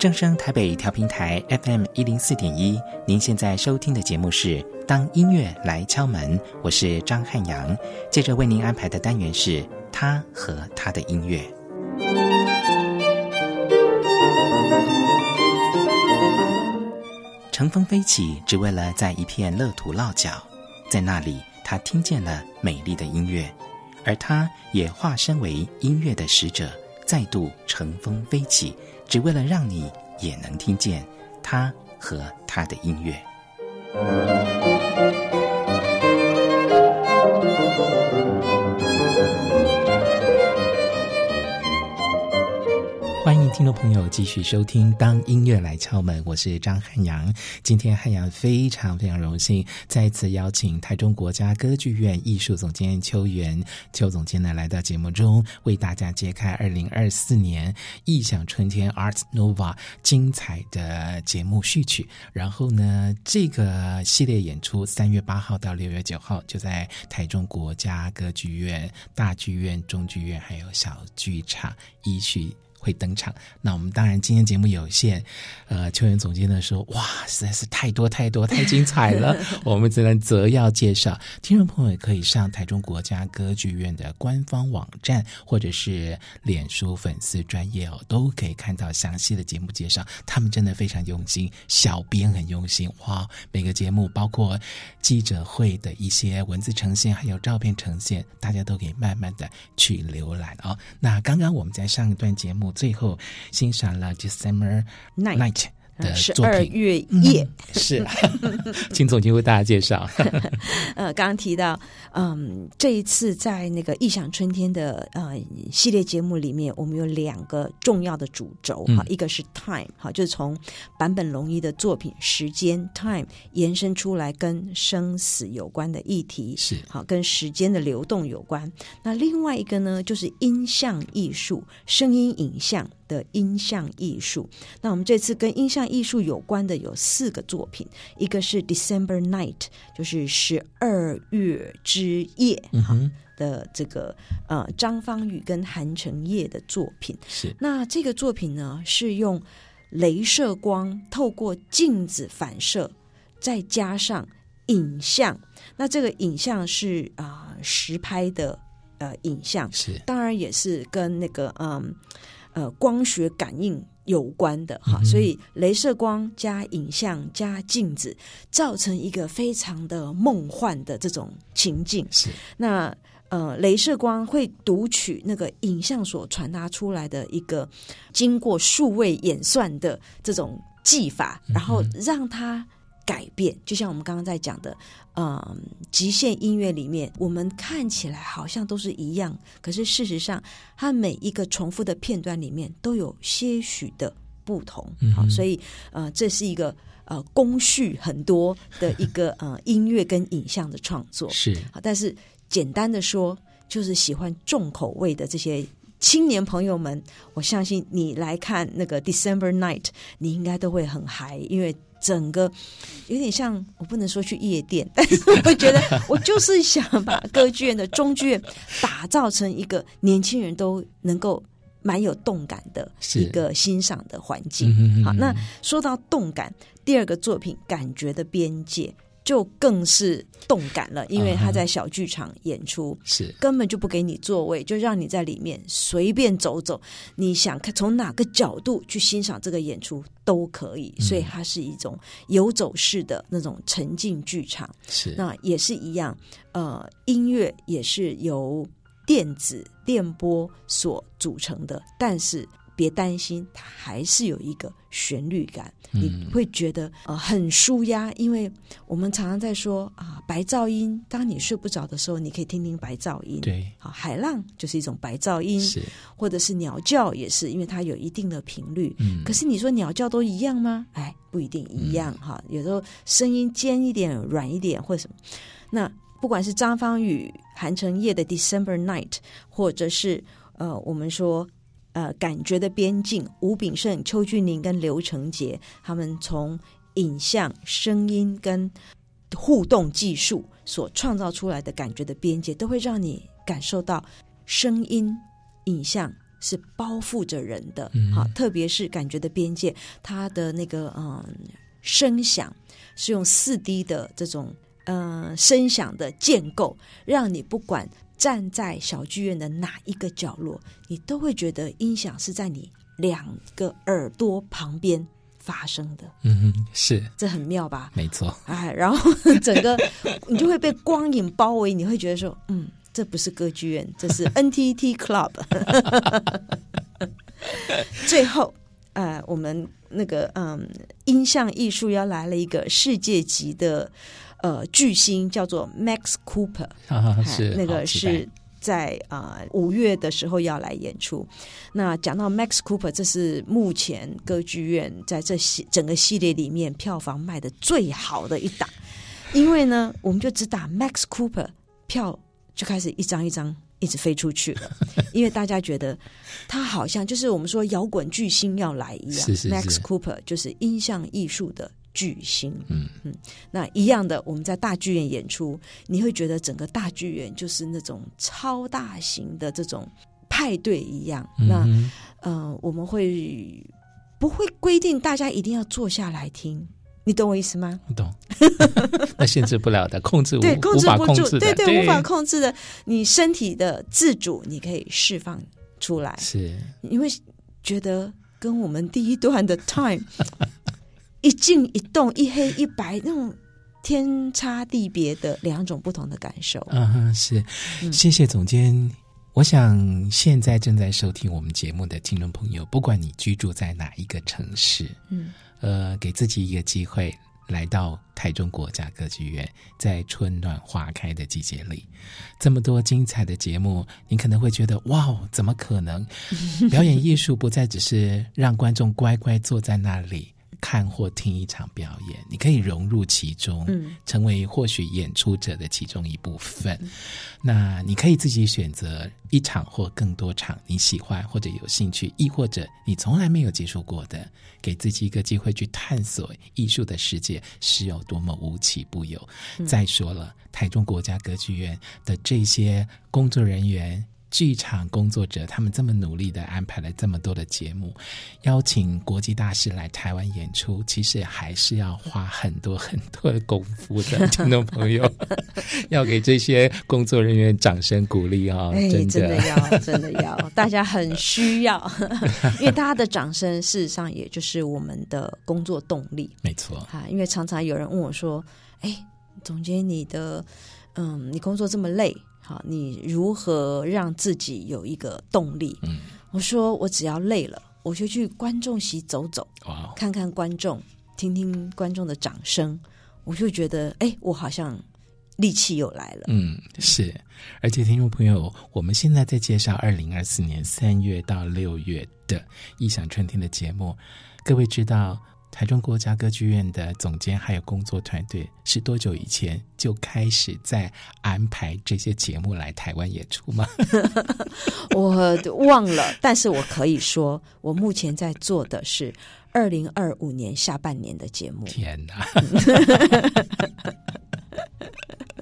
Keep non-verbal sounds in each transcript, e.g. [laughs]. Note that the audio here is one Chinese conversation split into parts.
正声台北调频台 FM 一零四点一，您现在收听的节目是《当音乐来敲门》，我是张汉阳。接着为您安排的单元是《他和他的音乐》。乘风飞起，只为了在一片乐土落脚，在那里，他听见了美丽的音乐，而他也化身为音乐的使者，再度乘风飞起。只为了让你也能听见他和他的音乐。听众朋友继续收听《当音乐来敲门》，我是张汉阳。今天汉阳非常非常荣幸，再次邀请台中国家歌剧院艺术总监邱元邱总监呢来到节目中，为大家揭开二零二四年异想春天 ”Art Nova 精彩的节目序曲。然后呢，这个系列演出三月八号到六月九号就在台中国家歌剧院大剧院、中剧院还有小剧场一序。会登场，那我们当然今天节目有限，呃，邱元总监呢说，哇，实在是太多太多太精彩了，[laughs] 我们只能择要介绍。听众朋友也可以上台中国家歌剧院的官方网站或者是脸书粉丝专业哦，都可以看到详细的节目介绍。他们真的非常用心，小编很用心，哇，每个节目包括记者会的一些文字呈现，还有照片呈现，大家都可以慢慢的去浏览哦。那刚刚我们在上一段节目。最后欣赏了《December Night》的作品，十二月夜、嗯、[laughs] 是，[laughs] 请总监为大家介绍。[laughs] 呃，刚刚提到，嗯，这一次在那个异想春天的呃系列节目里面，我们有两个重要的主轴哈、嗯，一个是 Time 哈，就是从坂本龙一的作品时间 Time 延伸出来跟生死有关的议题，是好跟时间的流动有关。那另外一个呢，就是音像艺术，声音影像。的音像艺术，那我们这次跟音像艺术有关的有四个作品，一个是 December Night，就是十二月之夜，嗯的这个呃张芳宇跟韩承业的作品。是，那这个作品呢是用镭射光透过镜子反射，再加上影像，那这个影像是啊、呃、实拍的呃影像，是，当然也是跟那个嗯。呃，光学感应有关的哈，所以镭射光加影像加镜子，造成一个非常的梦幻的这种情境。是那呃，镭射光会读取那个影像所传达出来的一个经过数位演算的这种技法，然后让它。改变，就像我们刚刚在讲的，嗯，极限音乐里面，我们看起来好像都是一样，可是事实上，它每一个重复的片段里面都有些许的不同。好、嗯，所以呃，这是一个呃工序很多的一个呃音乐跟影像的创作。是，但是简单的说，就是喜欢重口味的这些青年朋友们，我相信你来看那个 December Night，你应该都会很嗨，因为。整个有点像，我不能说去夜店，[laughs] 但是我会觉得，我就是想把歌剧院的中剧院打造成一个年轻人都能够蛮有动感的一个欣赏的环境。好，那说到动感，第二个作品《感觉的边界》。就更是动感了，因为他在小剧场演出，是、uh-huh. 根本就不给你座位，就让你在里面随便走走，你想看从哪个角度去欣赏这个演出都可以，所以它是一种游走式的那种沉浸剧场。是，那也是一样，呃，音乐也是由电子电波所组成的，但是。别担心，它还是有一个旋律感，嗯、你会觉得呃很舒压。因为我们常常在说啊，白噪音。当你睡不着的时候，你可以听听白噪音。对，好，海浪就是一种白噪音，是，或者是鸟叫也是，因为它有一定的频率。嗯，可是你说鸟叫都一样吗？哎，不一定一样哈、嗯。有时候声音尖一点、软一点，或什么。那不管是张芳予、韩承业的《December Night》，或者是呃，我们说。呃，感觉的边境，吴炳盛、邱俊麟跟刘成杰，他们从影像、声音跟互动技术所创造出来的感觉的边界，都会让你感受到声音、影像是包覆着人的，好、嗯，特别是感觉的边界，它的那个嗯声响是用四 D 的这种嗯声响的建构，让你不管站在小剧院的哪一个角落，你都会觉得音响是在你两个耳朵旁边发生的。嗯哼，是，这很妙吧？没错。哎，然后整个 [laughs] 你就会被光影包围，你会觉得说，嗯。这不是歌剧院，这是 [laughs] NTT Club。[laughs] 最后，呃，我们那个嗯，音像艺术要来了一个世界级的呃巨星，叫做 Max Cooper。啊，是那个是在啊五、呃、月的时候要来演出。那讲到 Max Cooper，这是目前歌剧院在这系整个系列里面票房卖的最好的一档，因为呢，我们就只打 Max Cooper 票。就开始一张一张一直飞出去了，[laughs] 因为大家觉得他好像就是我们说摇滚巨星要来一样。是是是 Max Cooper 就是音像艺术的巨星。嗯嗯，那一样的，我们在大剧院演出，你会觉得整个大剧院就是那种超大型的这种派对一样。嗯、那嗯、呃，我们会不会规定大家一定要坐下来听？你懂我意思吗？我懂，[laughs] 那限制不了的，[laughs] 控制无对，控制不住，对，对，无法控制的。你身体的自主，你可以释放出来，是，你会觉得跟我们第一段的 time [laughs] 一静一动，一黑一白那种天差地别的两种不同的感受。嗯哼，是，谢谢总监。我想现在正在收听我们节目的听众朋友，不管你居住在哪一个城市，嗯。呃，给自己一个机会，来到台中国家歌剧院，在春暖花开的季节里，这么多精彩的节目，你可能会觉得哇哦，怎么可能？表演艺术不再只是让观众乖乖坐在那里。看或听一场表演，你可以融入其中，嗯，成为或许演出者的其中一部分。嗯、那你可以自己选择一场或更多场你喜欢或者有兴趣，亦或者你从来没有接触过的，给自己一个机会去探索艺术的世界是有多么无奇不有。嗯、再说了，台中国家歌剧院的这些工作人员。剧场工作者，他们这么努力的安排了这么多的节目，邀请国际大师来台湾演出，其实还是要花很多很多的功夫的。听众朋友，[laughs] 要给这些工作人员掌声鼓励啊、哦！哎，真的，要，真的要，大家很需要，[laughs] 因为大家的掌声，事实上也就是我们的工作动力。没错，哈，因为常常有人问我说：“哎，总监，你的，嗯，你工作这么累。”好，你如何让自己有一个动力？嗯，我说我只要累了，我就去观众席走走，哇，看看观众，听听观众的掌声，我就觉得，哎，我好像力气又来了。嗯，是，而且听众朋友，我们现在在介绍二零二四年三月到六月的异想春天的节目，各位知道。台中国家歌剧院的总监还有工作团队是多久以前就开始在安排这些节目来台湾演出吗？[laughs] 我忘了，但是我可以说，我目前在做的是二零二五年下半年的节目。天哪！[laughs]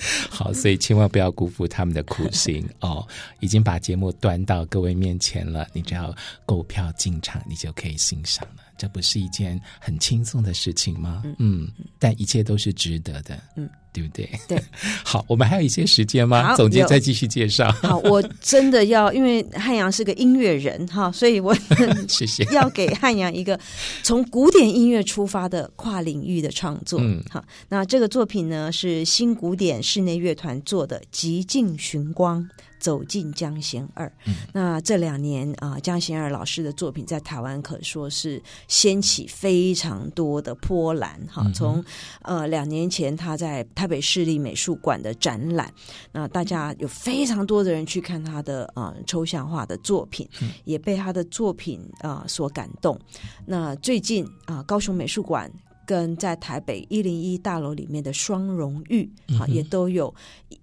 [laughs] 好，所以千万不要辜负他们的苦心 [laughs] 哦！已经把节目端到各位面前了，你只要购票进场，你就可以欣赏了。这不是一件很轻松的事情吗？嗯，嗯，但一切都是值得的。嗯。对不对？对，[laughs] 好，我们还有一些时间吗？总监再继续介绍。好，我真的要，因为汉阳是个音乐人哈，[laughs] 所以我 [laughs] 谢谢要给汉阳一个从古典音乐出发的跨领域的创作。嗯，好，那这个作品呢是新古典室内乐团做的《极尽寻光》。走进江贤二，嗯、那这两年啊，江贤二老师的作品在台湾可说是掀起非常多的波澜哈。从、呃两年前他在台北市立美术馆的展览，那大家有非常多的人去看他的啊、呃、抽象画的作品，嗯、也被他的作品啊、呃、所感动。那最近啊、呃，高雄美术馆。跟在台北一零一大楼里面的双荣誉，啊，也都有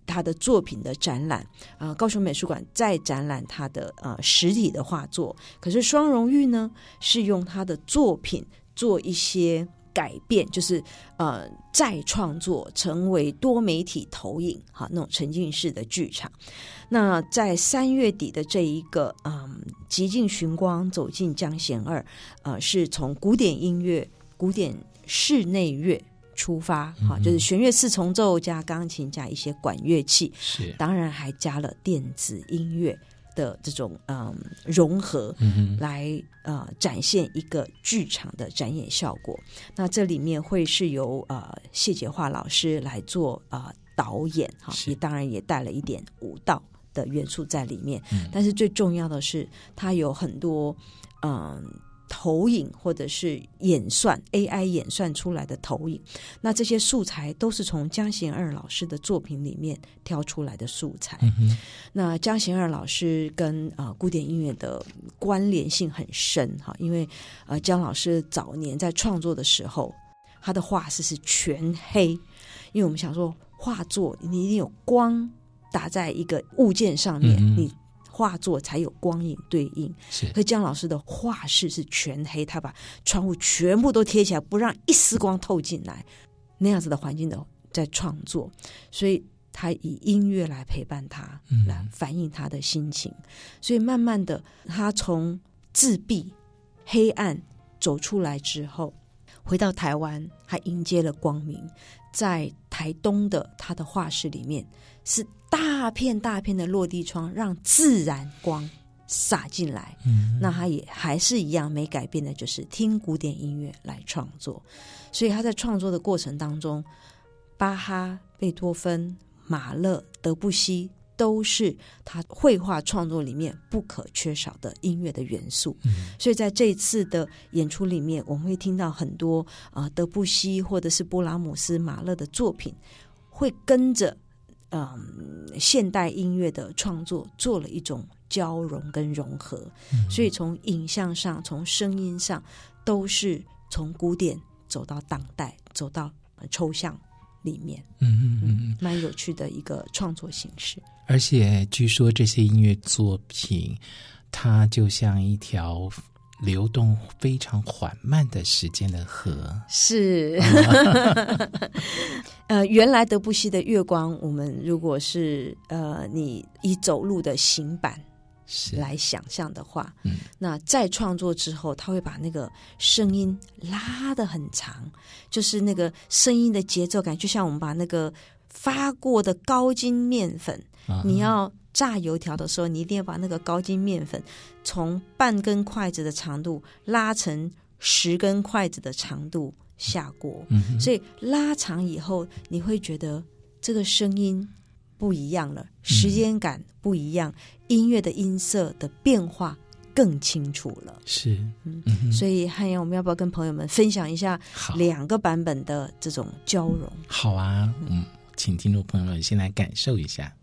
他的作品的展览。啊，高雄美术馆在展览他的呃实体的画作，可是双荣誉呢，是用他的作品做一些改变，就是呃再创作成为多媒体投影，哈，那种沉浸式的剧场。那在三月底的这一个嗯，极尽寻光走进江贤二，呃，是从古典音乐、古典室内乐出发，哈、嗯，就是弦乐四重奏加钢琴加一些管乐器，是，当然还加了电子音乐。的这种嗯融合，来呃展现一个剧场的展演效果。那这里面会是由呃谢洁华老师来做呃导演哈，也当然也带了一点舞蹈的元素在里面。嗯、但是最重要的是，它有很多嗯。呃投影或者是演算 AI 演算出来的投影，那这些素材都是从江贤二老师的作品里面挑出来的素材。嗯、那江贤二老师跟啊、呃、古典音乐的关联性很深哈，因为呃江老师早年在创作的时候，他的画室是全黑，因为我们想说画作你一定有光打在一个物件上面，嗯、你。画作才有光影对应，是。可姜老师的画室是全黑，他把窗户全部都贴起来，不让一丝光透进来，那样子的环境的在创作，所以他以音乐来陪伴他，来反映他的心情。嗯、所以慢慢的，他从自闭、黑暗走出来之后，回到台湾，他迎接了光明。在台东的他的画室里面是。大片大片的落地窗，让自然光洒进来。嗯，那他也还是一样没改变的，就是听古典音乐来创作。所以他在创作的过程当中，巴哈、贝多芬、马勒、德布西都是他绘画创作里面不可缺少的音乐的元素。嗯，所以在这次的演出里面，我们会听到很多啊、呃，德布西或者是布拉姆斯、马勒的作品，会跟着。嗯，现代音乐的创作做了一种交融跟融合，嗯、所以从影像上、从声音上，都是从古典走到当代，走到抽象里面。嗯嗯嗯，蛮有趣的一个创作形式。而且据说这些音乐作品，它就像一条。流动非常缓慢的时间的河。是，[laughs] 呃，原来德布西的月光，我们如果是呃，你以走路的行板来想象的话，嗯，那再创作之后，他会把那个声音拉得很长，就是那个声音的节奏感，就像我们把那个发过的高筋面粉，啊、你要。炸油条的时候，你一定要把那个高筋面粉从半根筷子的长度拉成十根筷子的长度下锅，嗯，所以拉长以后，你会觉得这个声音不一样了，时间感不一样，嗯，音乐的音色的变化更清楚了。是，嗯，嗯，所以汉阳，我们要不要跟朋友们分享一下两个版本的这种交融？好啊，嗯，请听众朋友们先来感受一下。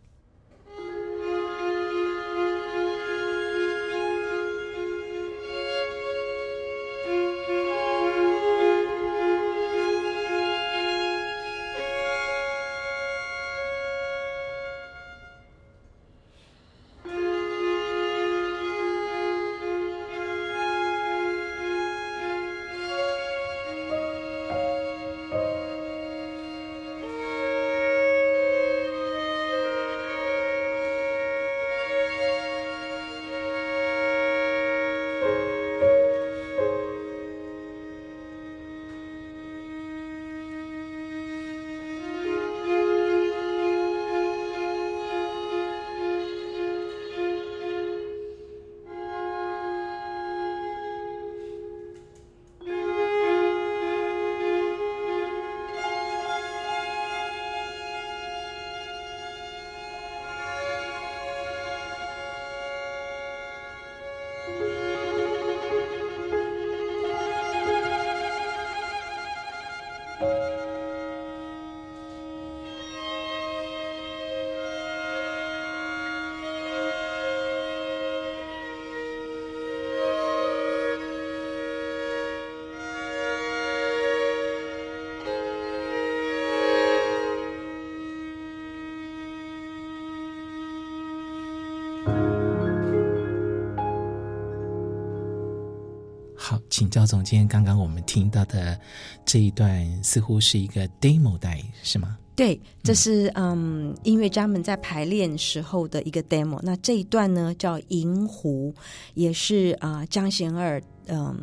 请教总监，刚刚我们听到的这一段似乎是一个 demo 带，是吗？对，这是嗯，嗯音乐家们在排练时候的一个 demo。那这一段呢叫《银湖》，也是啊江贤二嗯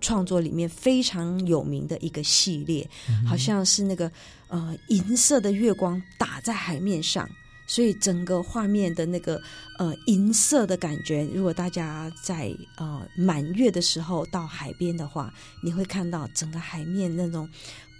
创作里面非常有名的一个系列，嗯、好像是那个呃银色的月光打在海面上。所以整个画面的那个呃银色的感觉，如果大家在呃满月的时候到海边的话，你会看到整个海面那种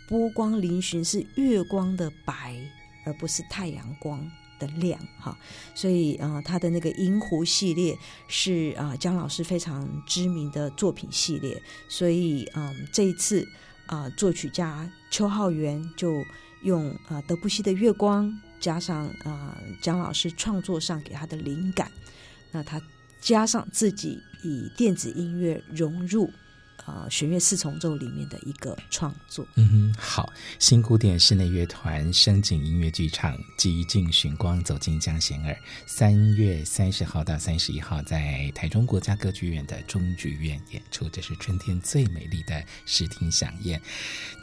波光粼粼，是月光的白，而不是太阳光的亮哈。所以啊、呃，他的那个银湖系列是啊、呃、江老师非常知名的作品系列。所以嗯、这一次啊、作曲家邱浩源就用啊、呃、德布西的月光。加上啊、呃，江老师创作上给他的灵感，那他加上自己以电子音乐融入、呃、弦乐四重奏里面的一个创作。嗯哼，好，新古典室内乐团声景音乐剧场《极尽寻光走进江贤二》，三月三十号到三十一号在台中国家歌剧院的中剧院演出，这是春天最美丽的视听饗宴。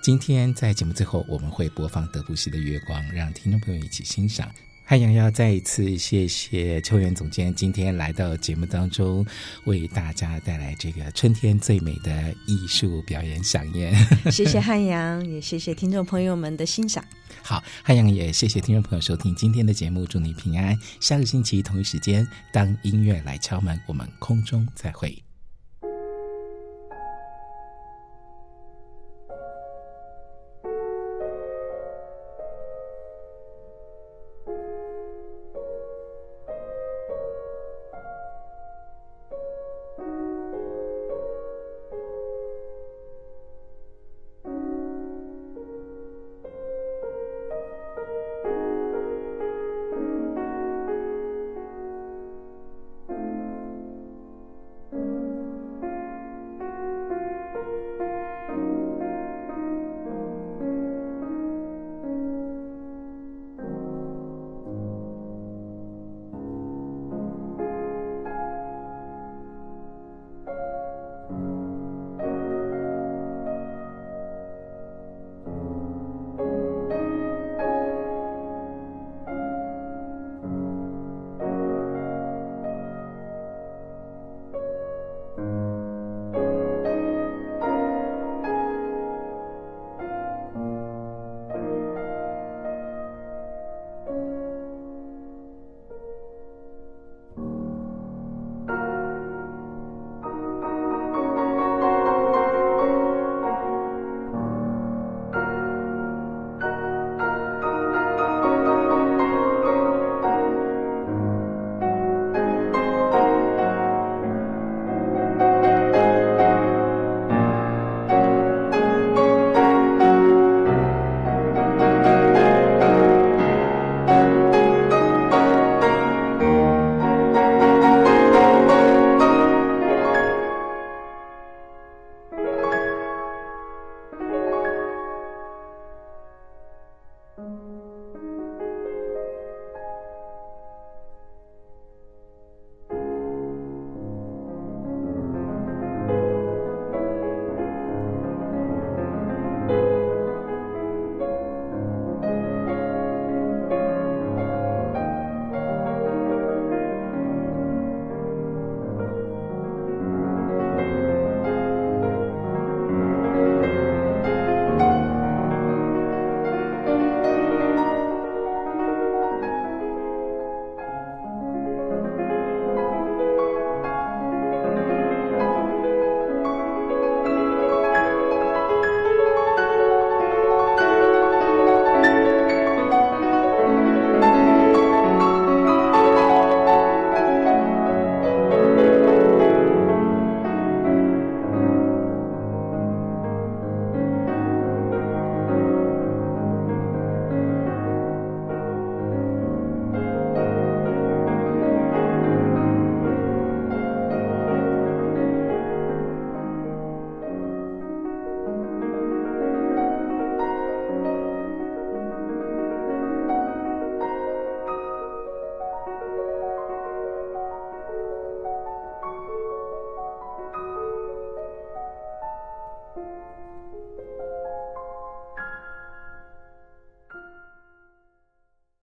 今天在节目最后，我们会播放德布西的《月光》，让听众朋友一起欣赏。汉阳要再一次谢谢邱元总监今天来到节目当中，为大家带来这个春天最美的艺术表演饗宴。[laughs] 谢谢汉阳，也谢谢听众朋友们的欣赏。好，汉阳也谢谢听众朋友收听今天的节目，祝你平安。下个星期同一时间，当音乐来敲门，我们空中再会。